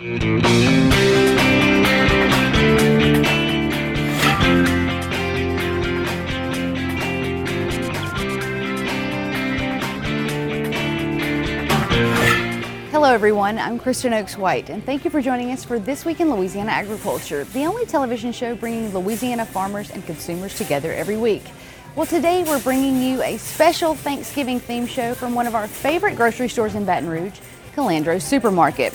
Hello, everyone. I'm Kristen Oaks White, and thank you for joining us for This Week in Louisiana Agriculture, the only television show bringing Louisiana farmers and consumers together every week. Well, today we're bringing you a special Thanksgiving theme show from one of our favorite grocery stores in Baton Rouge, Calandro Supermarket.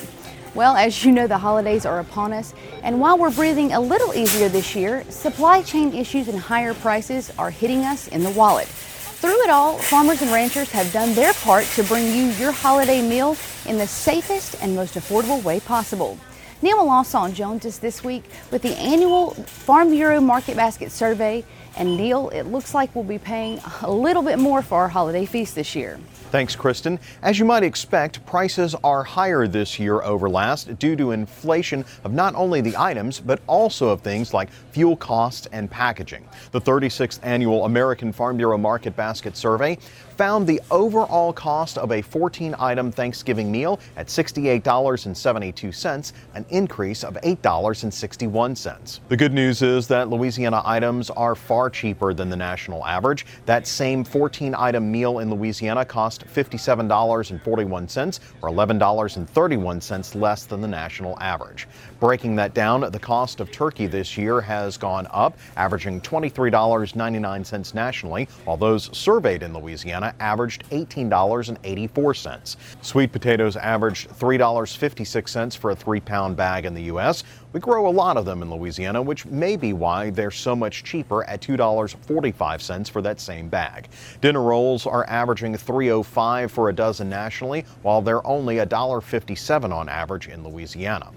Well, as you know, the holidays are upon us, and while we're breathing a little easier this year, supply chain issues and higher prices are hitting us in the wallet. Through it all, farmers and ranchers have done their part to bring you your holiday meal in the safest and most affordable way possible. Neil Lawson joins us this week with the annual Farm Bureau Market Basket Survey. And Neil, it looks like we'll be paying a little bit more for our holiday feast this year. Thanks, Kristen. As you might expect, prices are higher this year over last due to inflation of not only the items, but also of things like fuel costs and packaging. The 36th annual American Farm Bureau Market Basket Survey found the overall cost of a 14 item Thanksgiving meal at $68.72, an increase of $8.61. The good news is that Louisiana items are far cheaper than the national average. That same 14 item meal in Louisiana cost $57.41 or $11.31 less than the national average. Breaking that down, the cost of turkey this year has gone up, averaging $23.99 nationally, while those surveyed in Louisiana averaged $18.84. Sweet potatoes averaged $3.56 for a three pound bag in the U.S. We grow a lot of them in Louisiana, which may be why they're so much cheaper at $2.45 for that same bag. Dinner rolls are averaging $3.05 for a dozen nationally, while they're only $1.57 on average in Louisiana.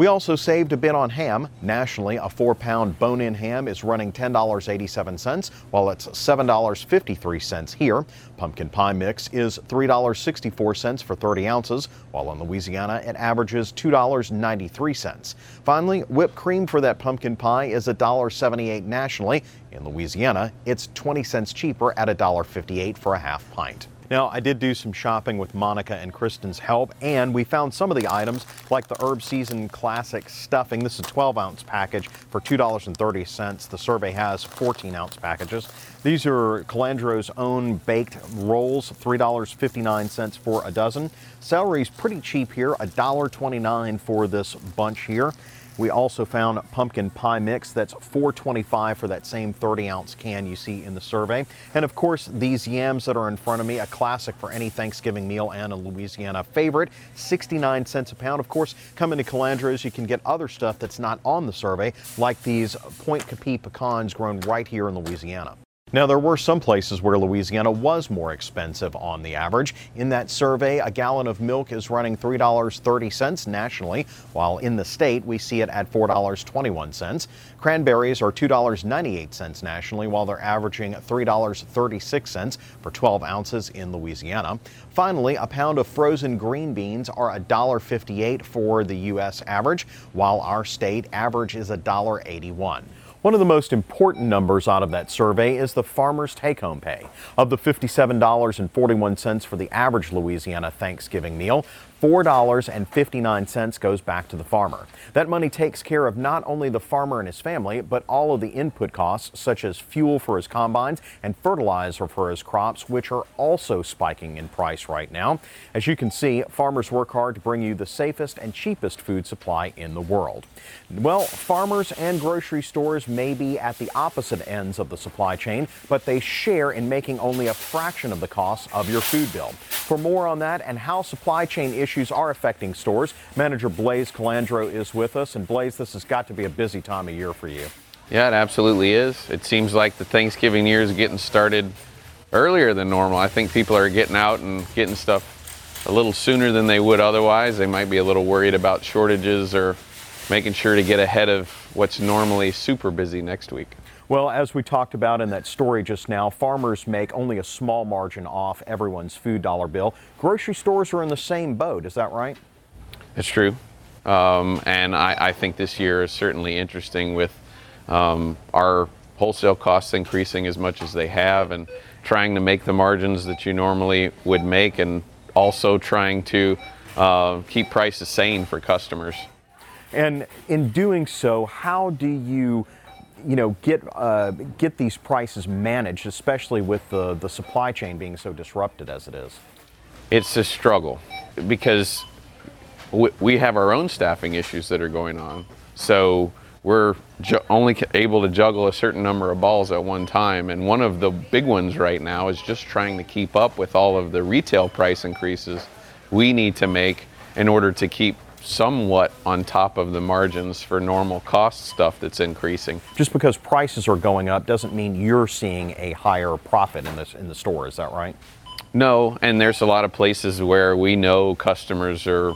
We also saved a bit on ham. Nationally, a four pound bone in ham is running $10.87, while it's $7.53 here. Pumpkin pie mix is $3.64 for 30 ounces, while in Louisiana it averages $2.93. Finally, whipped cream for that pumpkin pie is $1.78 nationally. In Louisiana, it's 20 cents cheaper at $1.58 for a half pint. Now, I did do some shopping with Monica and Kristen's help, and we found some of the items like the Herb Season Classic Stuffing. This is a 12 ounce package for $2.30. The survey has 14 ounce packages. These are Calandro's own baked rolls, $3.59 for a dozen. Celery's pretty cheap here, $1.29 for this bunch here. We also found pumpkin pie mix that's $4.25 for that same 30 ounce can you see in the survey. And of course, these yams that are in front of me, a classic for any Thanksgiving meal and a Louisiana favorite, 69 cents a pound. Of course, coming to Calandro's, you can get other stuff that's not on the survey, like these Pointe Coupee pecans grown right here in Louisiana. Now, there were some places where Louisiana was more expensive on the average. In that survey, a gallon of milk is running $3.30 nationally, while in the state we see it at $4.21. Cranberries are $2.98 nationally, while they're averaging $3.36 for 12 ounces in Louisiana. Finally, a pound of frozen green beans are $1.58 for the U.S. average, while our state average is $1.81. One of the most important numbers out of that survey is the farmer's take home pay. Of the $57.41 for the average Louisiana Thanksgiving meal, $4.59 goes back to the farmer. That money takes care of not only the farmer and his family, but all of the input costs, such as fuel for his combines and fertilizer for his crops, which are also spiking in price right now. As you can see, farmers work hard to bring you the safest and cheapest food supply in the world. Well, farmers and grocery stores may be at the opposite ends of the supply chain, but they share in making only a fraction of the cost of your food bill. For more on that and how supply chain issues issues are affecting stores. Manager Blaze Calandro is with us. And Blaze, this has got to be a busy time of year for you. Yeah, it absolutely is. It seems like the Thanksgiving year is getting started earlier than normal. I think people are getting out and getting stuff a little sooner than they would otherwise. They might be a little worried about shortages or making sure to get ahead of what's normally super busy next week. Well, as we talked about in that story just now, farmers make only a small margin off everyone's food dollar bill. Grocery stores are in the same boat, is that right? It's true. Um, and I, I, think this year is certainly interesting with um, our wholesale costs increasing as much as they have and trying to make the margins that you normally would make and also trying to uh, keep prices sane for customers. And in doing so, how do you, you know, get uh, get these prices managed, especially with the, the supply chain being so disrupted as it is? It's a struggle because we, we have our own staffing issues that are going on. So we're ju- only able to juggle a certain number of balls at one time. And one of the big ones right now is just trying to keep up with all of the retail price increases we need to make in order to keep somewhat on top of the margins for normal cost stuff that's increasing. Just because prices are going up doesn't mean you're seeing a higher profit in this in the store. Is that right? No, and there's a lot of places where we know customers are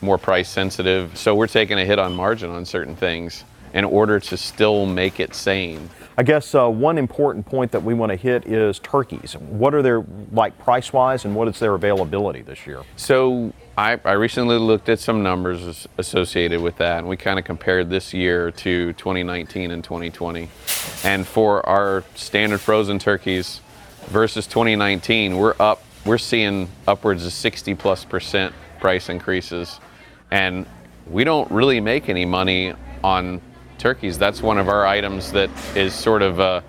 more price sensitive, so we're taking a hit on margin on certain things in order to still make it sane. I guess uh, one important point that we want to hit is turkeys. What are their like price wise, and what is their availability this year? So I, I recently looked at some numbers associated with that, and we kind of compared this year to 2019 and 2020. And for our standard frozen turkeys versus 2019, we're up. We're seeing upwards of 60 plus percent price increases, and we don't really make any money on turkeys. That's one of our items that is sort of uh,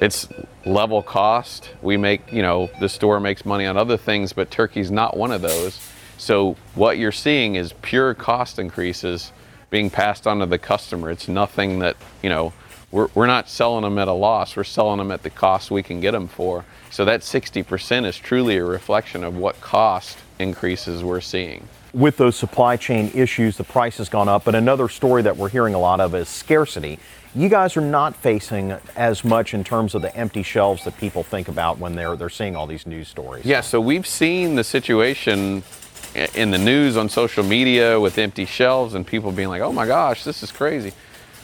it's level cost. We make, you know, the store makes money on other things, but turkey's not one of those. So what you're seeing is pure cost increases being passed on to the customer. It's nothing that, you know, we're, we're not selling them at a loss. We're selling them at the cost we can get them for. So that 60% is truly a reflection of what cost increases we're seeing. With those supply chain issues, the price has gone up. But another story that we're hearing a lot of is scarcity. You guys are not facing as much in terms of the empty shelves that people think about when they're they're seeing all these news stories. Yeah, so we've seen the situation in the news on social media with empty shelves and people being like, oh my gosh, this is crazy.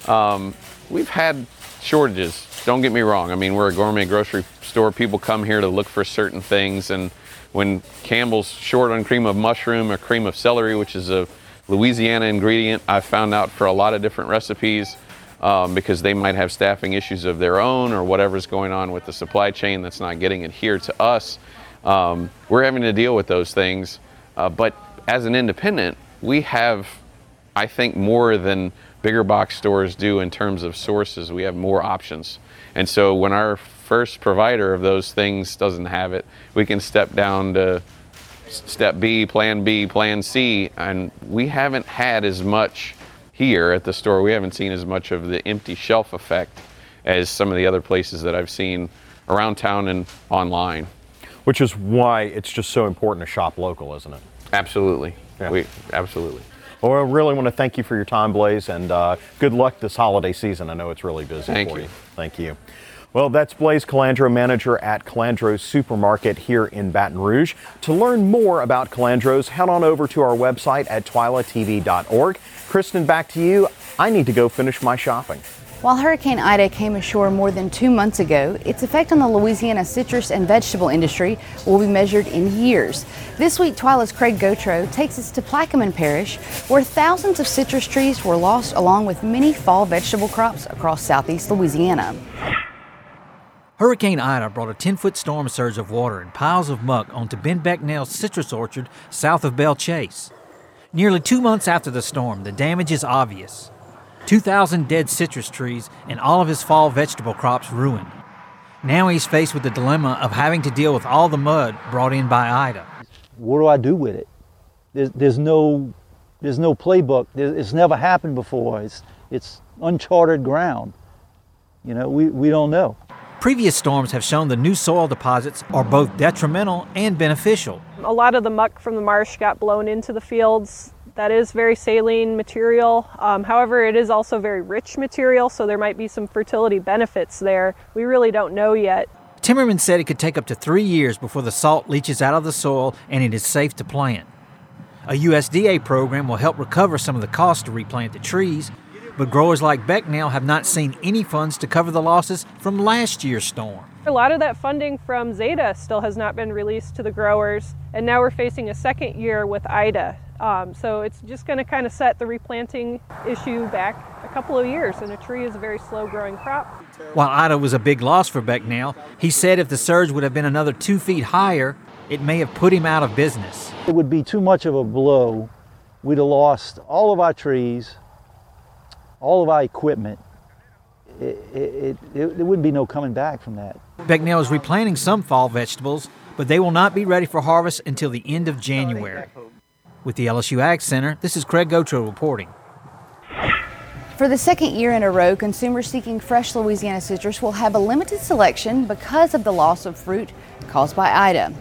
Um, we've had shortages, don't get me wrong. I mean, we're a gourmet grocery store. People come here to look for certain things. And when Campbell's short on cream of mushroom or cream of celery, which is a Louisiana ingredient, I've found out for a lot of different recipes um, because they might have staffing issues of their own or whatever's going on with the supply chain that's not getting it here to us. Um, we're having to deal with those things. Uh, but as an independent, we have, I think, more than bigger box stores do in terms of sources. We have more options. And so when our first provider of those things doesn't have it, we can step down to step B, plan B, plan C, and we haven't had as much here at the store. We haven't seen as much of the empty shelf effect as some of the other places that I've seen around town and online. Which is why it's just so important to shop local, isn't it? Absolutely. Yeah. We absolutely. Well, I really want to thank you for your time, Blaze, and uh, good luck this holiday season. I know it's really busy Thank for you. you. Thank you. Well, that's Blaze Calandro, manager at Calandro's Supermarket here in Baton Rouge. To learn more about Calandro's, head on over to our website at twilatv.org. Kristen, back to you. I need to go finish my shopping. While Hurricane Ida came ashore more than two months ago, its effect on the Louisiana citrus and vegetable industry will be measured in years. This week, Twila's Craig Gautreaux takes us to Plaquemines Parish, where thousands of citrus trees were lost along with many fall vegetable crops across southeast Louisiana. Hurricane Ida brought a 10 foot storm surge of water and piles of muck onto Ben Becnel's citrus orchard south of Belle Chasse. Nearly two months after the storm, the damage is obvious 2,000 dead citrus trees and all of his fall vegetable crops ruined. Now he's faced with the dilemma of having to deal with all the mud brought in by Ida. what do I do with it? There's, there's no there's no playbook. It's never happened before. It's it's uncharted ground. You know, we, we don't know. Previous storms have shown the new soil deposits are both detrimental and beneficial. A lot of the muck from the marsh got blown into the fields. That is very saline material. Um, however, it is also very rich material, so there might be some fertility benefits there. We really don't know yet. Timmerman said it could take up to three years before the salt leaches out of the soil and it is safe to plant. A USDA program will help recover some of the cost to replant the trees, but growers like Becnel have not seen any funds to cover the losses from last year's storm. A lot of that funding from Zeta still has not been released to the growers, and now we're facing a second year with IDA. Um, so it's just going to kind of set the replanting issue back a couple of years, and a tree is a very slow growing crop. While Ida was a big loss for Becnel, he said if the surge would have been another two feet higher, it may have put him out of business. It would be too much of a blow. We'd have lost all of our trees, all of our equipment. It, it, it, there wouldn't be no coming back from that. Becnel is replanting some fall vegetables, but they will not be ready for harvest until the end of January. With the LSU Ag Center, this is Craig Gautreaux reporting. For the second year in a row, consumers seeking fresh Louisiana citrus will have a limited selection because of the loss of fruit caused by Ida.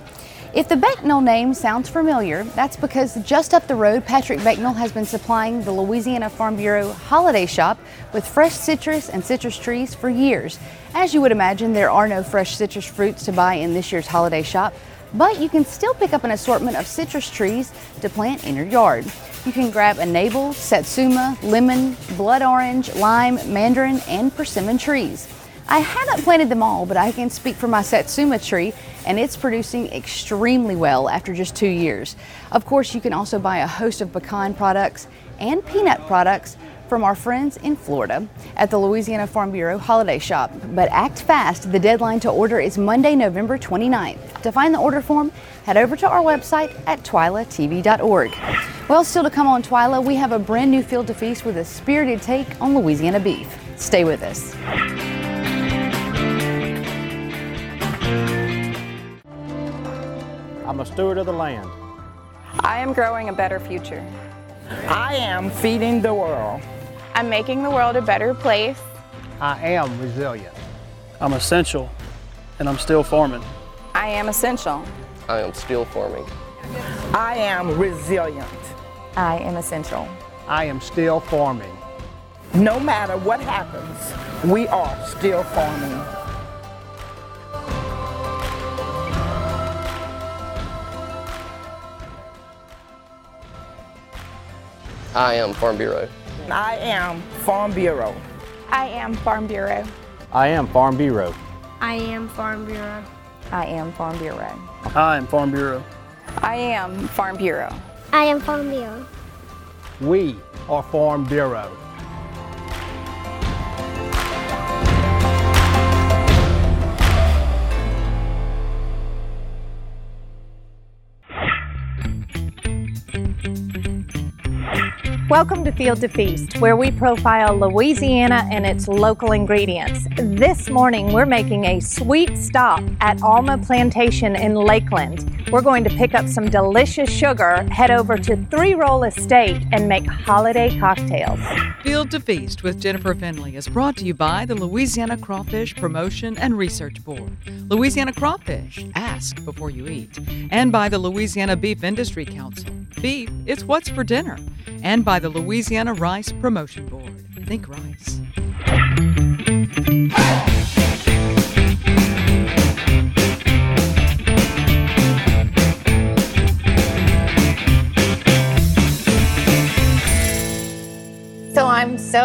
If the Becnel name sounds familiar, that's because just up the road, Patrick Becnel has been supplying the Louisiana Farm Bureau holiday shop with fresh citrus and citrus trees for years. As you would imagine, there are no fresh citrus fruits to buy in this year's holiday shop, but you can still pick up an assortment of citrus trees to plant in your yard. You can grab a navel, satsuma, lemon, blood orange, lime, mandarin, and persimmon trees. I haven't planted them all, but I can speak for my satsuma tree, and it's producing extremely well after just two years. Of course, you can also buy a host of pecan products and peanut products from our friends in Florida at the Louisiana Farm Bureau Holiday Shop. But act fast, the deadline to order is Monday, November 29th. To find the order form, head over to our website at twilatv.org. Well, still to come on Twila, we have a brand new field to feast with a spirited take on Louisiana beef. Stay with us. I'm a steward of the land. I am growing a better future. I am feeding the world. I'm making the world a better place. I am resilient. I'm essential, and I'm still farming. I am essential. I am still farming. I am resilient. I am essential. I am still farming. No matter what happens, we are still farming. I am Farm Bureau. I am Farm Bureau. I am Farm Bureau. I am Farm Bureau. I am Farm Bureau. I am Farm Bureau. I am Farm Bureau. I am Farm Bureau. I am Farm Bureau. We are Farm Bureau. Welcome to Field to Feast, where we profile Louisiana and its local ingredients. This morning, we're making a sweet stop at Alma Plantation in Lakeland. We're going to pick up some delicious sugar, head over to Three Roll Estate, and make holiday cocktails. Field to Feast with Jennifer Finley is brought to you by the Louisiana Crawfish Promotion and Research Board, Louisiana Crawfish, ask before you eat, and by the Louisiana Beef Industry Council. Beef, it's what's for dinner and by the Louisiana Rice Promotion Board. Think rice.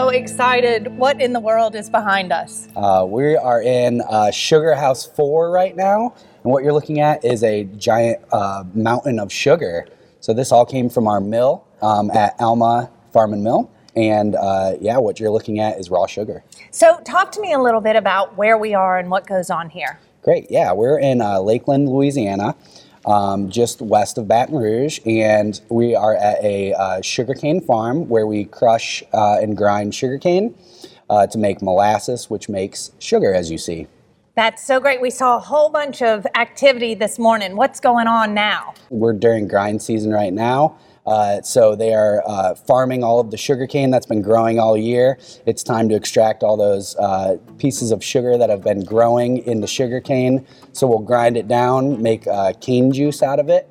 So excited. What in the world is behind us? Uh, we are in uh, Sugar House 4 right now, and what you're looking at is a giant uh, mountain of sugar. So this all came from our mill um, at Alma Farm and Mill. And uh, yeah, what you're looking at is raw sugar. So, talk to me a little bit about where we are and what goes on here. Great. Yeah, we're in uh, Lakeland, Louisiana, um, just west of Baton Rouge, and we are at a uh, sugarcane farm where we crush uh, and grind sugarcane uh, to make molasses, which makes sugar, as you see. That's so great. We saw a whole bunch of activity this morning. What's going on now? We're during grind season right now. Uh, so they are uh, farming all of the sugarcane that's been growing all year. It's time to extract all those uh, pieces of sugar that have been growing in the sugarcane. So we'll grind it down, make uh, cane juice out of it,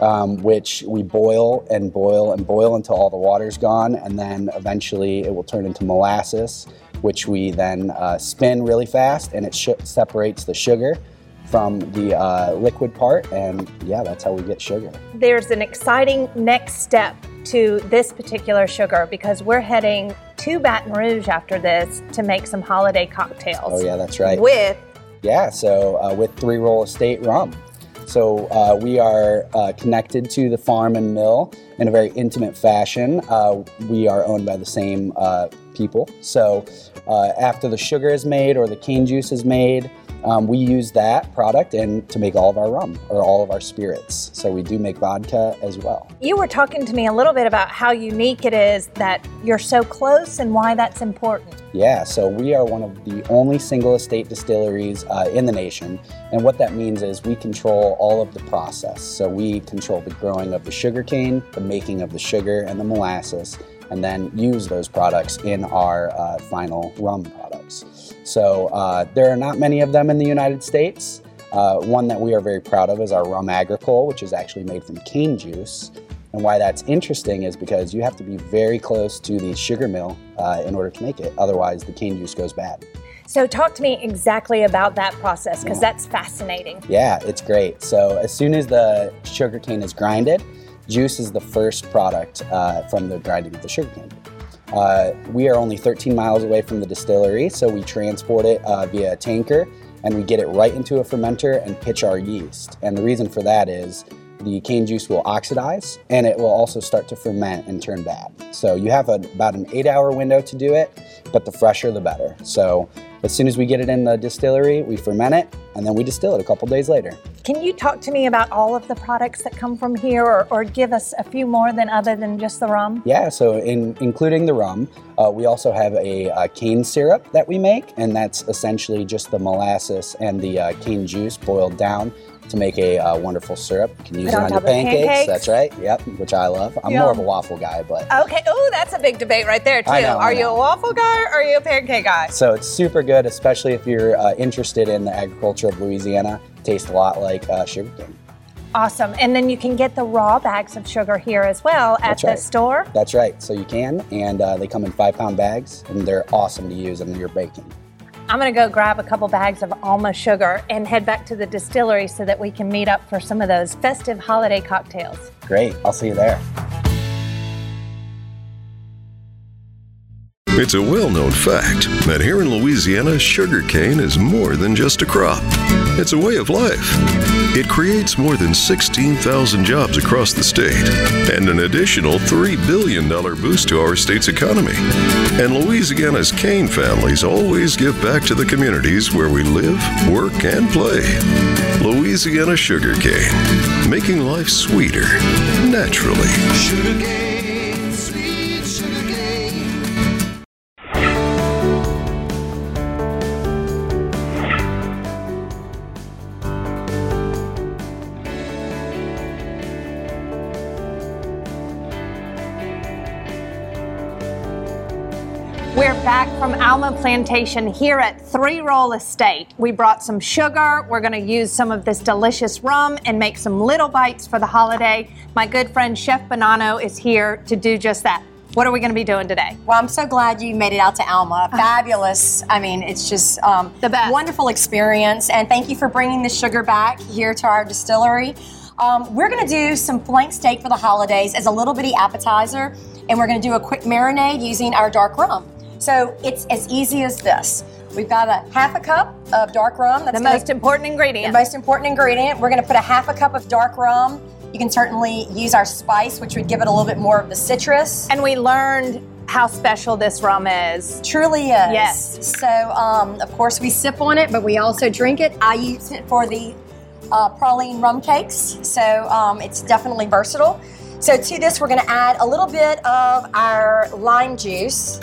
um, which we boil and boil and boil until all the water's gone, and then eventually it will turn into molasses, which we then uh, spin really fast, and it sh- separates the sugar from the uh, liquid part, and yeah, that's how we get sugar. There's an exciting next step to this particular sugar because we're heading to Baton Rouge after this to make some holiday cocktails. Oh, yeah, that's right. With yeah, so uh, with Three Roll Estate rum. So uh, we are uh, connected to the farm and mill in a very intimate fashion. Uh, we are owned by the same uh, people. So uh, after the sugar is made or the cane juice is made, Um, we use that product and to make all of our rum or all of our spirits. So we do make vodka as well. You were talking to me a little bit about how unique it is that you're so close and why that's important. Yeah, so we are one of the only single estate distilleries uh, in the nation. And what that means is we control all of the process. So we control the growing of the sugarcane, the making of the sugar and the molasses, and then use those products in our uh, final rum So uh, there are not many of them in the United States. Uh, one that we are very proud of is our rum agricole, which is actually made from cane juice. And why that's interesting is because you have to be very close to the sugar mill uh, in order to make it. Otherwise, the cane juice goes bad. So, talk to me exactly about that process because that's fascinating. Yeah, it's great. So, as soon as the sugar cane is grinded, juice is the first product uh, from the grinding of the sugarcane. Uh, we are only 13 miles away from the distillery, so we transport it uh, via a tanker and we get it right into a fermenter and pitch our yeast. And the reason for that is the cane juice will oxidize and it will also start to ferment and turn bad. So you have a, about an eight hour window to do it, but the fresher the better. So as soon as we get it in the distillery, we ferment it and then we distill it a couple days later. Can you talk to me about all of the products that come from here or, or give us a few more than other than just the rum? Yeah, so in including the rum, uh, we also have a, a, cane syrup that we make, and that's essentially just the molasses and the uh, cane juice boiled down to make a uh, wonderful syrup. You can use it on your pancakes. pancakes? That's right. Yep, which I love. I'm Yum. more of a waffle guy, but Okay. Oh, that's a big debate right there, too. I know, I are you a waffle guy or are you a pancake guy? so it's super good, especially if you're uh, interested in the agriculture of Louisiana. Tastes a lot like uh, sugarcane. Awesome. And then you can get the raw bags of sugar here as well at That's the right. store. That's right. So you can, and uh, they come in five pound bags, and they're awesome to use in your baking. I'm going to go grab a couple bags of Alma sugar and head back to the distillery so that we can meet up for some of those festive holiday cocktails. Great. I'll see you there. It's a well known fact that here in Louisiana, sugarcane is more than just a crop, it's a way of life. It creates more than 16,000 jobs across the state and an additional $3 billion boost to our state's economy. And Louisiana's cane families always give back to the communities where we live, work, and play. Louisiana Sugarcane, making life sweeter naturally. Sugarcane, We're back from Alma Plantation here at Three Roll Estate. We brought some sugar. We're going to use some of this delicious rum and make some little bites for the holiday. My good friend Chef Bonanno is here to do just that. What are we going to be doing today? Well, I'm so glad you made it out to Alma. Fabulous. I mean, it's just um, the best. wonderful experience. And thank you for bringing the sugar back here to our distillery. Um, we're going to do some flank steak for the holidays as a little bitty appetizer, and we're going to do a quick marinade using our dark rum. So it's as easy as this. We've got a half a cup of dark rum. That's The gonna- most important ingredient. The most important ingredient. We're going to put a half a cup of dark rum. You can certainly use our spice, which would give it a little bit more of the citrus. And we learned how special this rum is. Truly is. Yes. So, um, of course, we sip on it, but we also drink it. I use it for the uh, praline rum cakes, so um, it's definitely versatile. So, to this, we're going to add a little bit of our lime juice.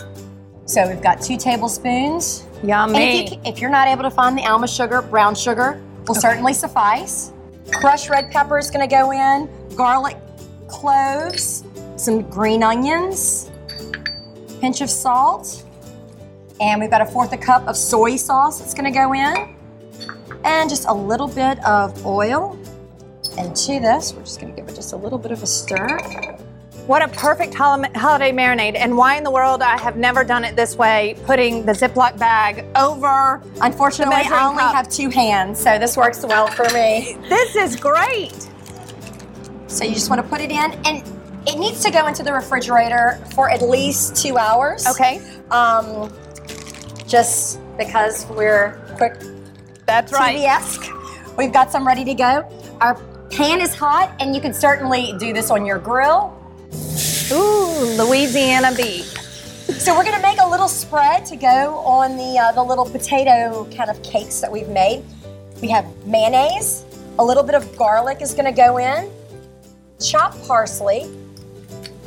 So, we've got two tablespoons. Yummy. And if, you, if you're not able to find the Alma sugar, brown sugar will certainly suffice. Crushed red pepper is going to go in, garlic cloves, some green onions, pinch of salt, and we've got a fourth a cup of soy sauce that's going to go in, and just a little bit of oil. And to this, we're just going to give it just a little bit of a stir. What a perfect hol- holiday marinade. And why in the world I have never done it this way, putting the Ziploc bag over. Unfortunately, I only cup. have two hands, so this works well for me. This is great. So you just want to put it in, and it needs to go into the refrigerator for at least two hours. Okay. Um, just because we're quick. That's right. TV-esque. We've got some ready to go. Our pan is hot, and you can certainly do this on your grill. Ooh, Louisiana beef. So we're gonna make a little spread to go on the uh, the little potato kind of cakes that we've made. We have mayonnaise, a little bit of garlic is gonna go in, chopped parsley,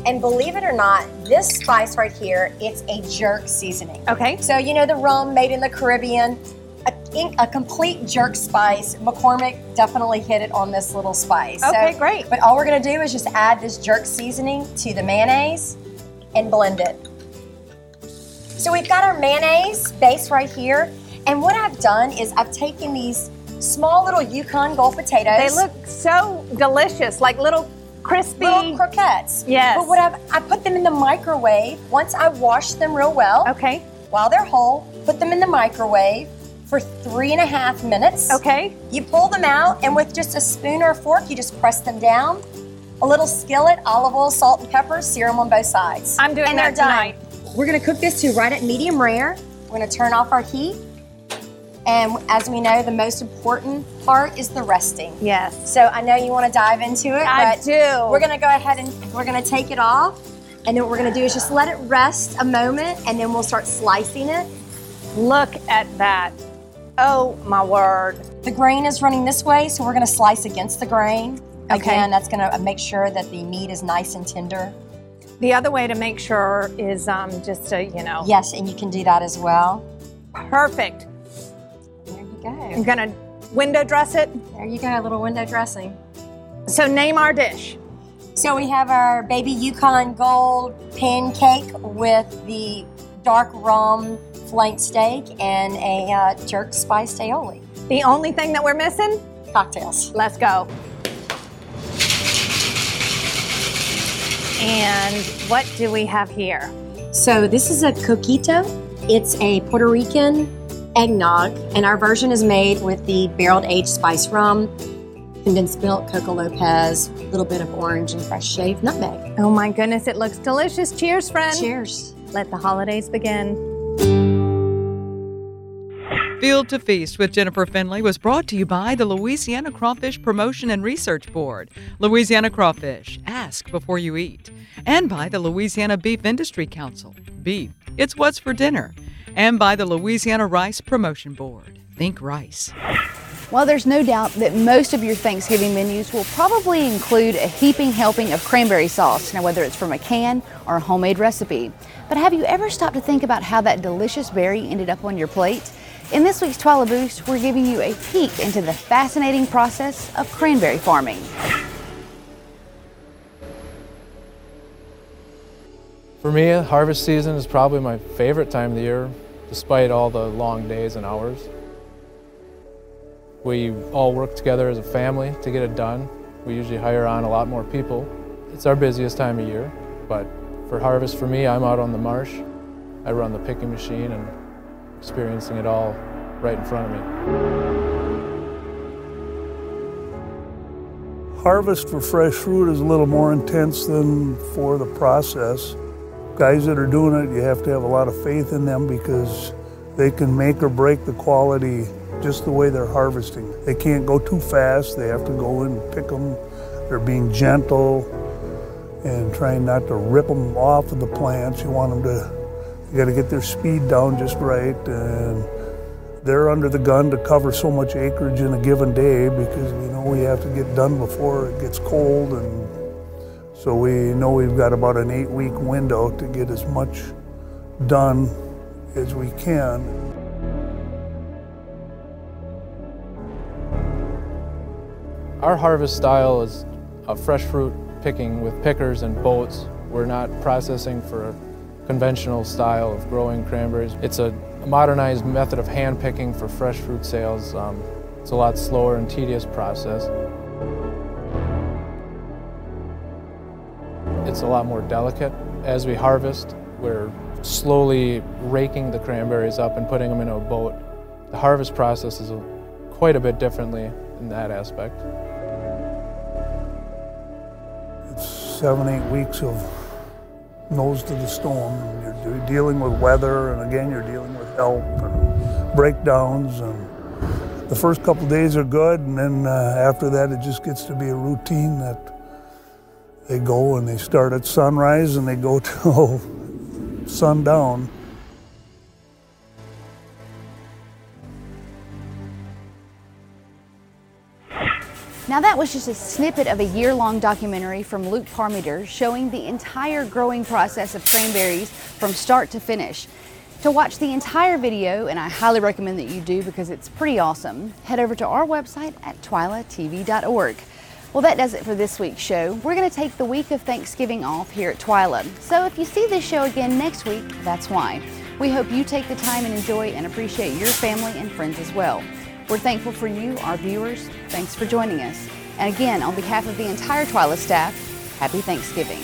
and believe it or not, this spice right here, it's a jerk seasoning. Okay. So you know the rum made in the Caribbean, a, a complete jerk spice. McCormick definitely hit it on this little spice. Okay, great. But all we're gonna do is just add this jerk seasoning to the mayonnaise and blend it. So we've got our mayonnaise base right here. And what I've done is I've taken these small little Yukon Gold potatoes. They look so delicious, like little crispy. little croquettes. Yes. But what I've, I put them in the microwave once I wash them real well. Okay. While they're whole, put them in the microwave for three and a half minutes. Okay. You pull them out, and with just a spoon or a fork, you just press them down. A little skillet, olive oil, salt, and pepper, sear them on both sides. I'm doing and that tonight. done. We're gonna cook this to right at medium rare. We're gonna turn off our heat. And as we know, the most important part is the resting. Yes. So I know you want to dive into it. I but do. We're gonna go ahead and we're gonna take it off. And then what we're gonna do is just let it rest a moment and then we'll start slicing it. Look at that. Oh my word. The grain is running this way, so we're gonna slice against the grain. Okay. Again, that's gonna make sure that the meat is nice and tender. The other way to make sure is um, just to, you know. Yes, and you can do that as well. Perfect. There you go. I'm gonna window dress it. There you go, a little window dressing. So name our dish. So we have our baby Yukon Gold pancake with the dark rum flank steak and a uh, jerk spiced aioli. The only thing that we're missing? Cocktails. Let's go. And what do we have here? So this is a coquito. It's a Puerto Rican eggnog, and our version is made with the barreled aged spice rum, condensed milk, coco lopez, a little bit of orange and fresh shaved nutmeg. Oh my goodness, it looks delicious. Cheers, friend. Cheers. Let the holidays begin. Field to Feast with Jennifer Finley was brought to you by the Louisiana Crawfish Promotion and Research Board, Louisiana Crawfish, ask before you eat, and by the Louisiana Beef Industry Council, beef, it's what's for dinner, and by the Louisiana Rice Promotion Board, think rice. Well, there's no doubt that most of your Thanksgiving menus will probably include a heaping helping of cranberry sauce, now whether it's from a can or a homemade recipe. But have you ever stopped to think about how that delicious berry ended up on your plate? In this week's Twila Boost, we're giving you a peek into the fascinating process of cranberry farming. For me, harvest season is probably my favorite time of the year, despite all the long days and hours. We all work together as a family to get it done. We usually hire on a lot more people. It's our busiest time of year, but for harvest for me, I'm out on the marsh. I run the picking machine and experiencing it all right in front of me. Harvest for fresh fruit is a little more intense than for the process. Guys that are doing it, you have to have a lot of faith in them because they can make or break the quality just the way they're harvesting. They can't go too fast, they have to go in and pick them. They're being gentle and trying not to rip them off of the plants. You want them to, you got to get their speed down just right and they're under the gun to cover so much acreage in a given day because we know we have to get done before it gets cold and so we know we've got about an eight week window to get as much done as we can. Our harvest style is a fresh fruit picking with pickers and boats. We're not processing for a conventional style of growing cranberries. It's a modernized method of hand picking for fresh fruit sales. Um, it's a lot slower and tedious process. It's a lot more delicate. As we harvest, we're slowly raking the cranberries up and putting them in a boat. The harvest process is quite a bit differently in that aspect. It's seven, eight weeks of nose to the storm. You're dealing with weather, and again, you're dealing with help and breakdowns. And the first couple days are good, and then uh, after that, it just gets to be a routine that they go and they start at sunrise and they go till sundown. Now, that was just a snippet of a year long documentary from Luke Parmeter showing the entire growing process of cranberries from start to finish. To watch the entire video, and I highly recommend that you do because it's pretty awesome, head over to our website at twilatv.org. Well, that does it for this week's show. We're going to take the week of Thanksgiving off here at Twila. So if you see this show again next week, that's why. We hope you take the time and enjoy and appreciate your family and friends as well. We're thankful for you, our viewers. Thanks for joining us. And again, on behalf of the entire Twila staff, happy Thanksgiving.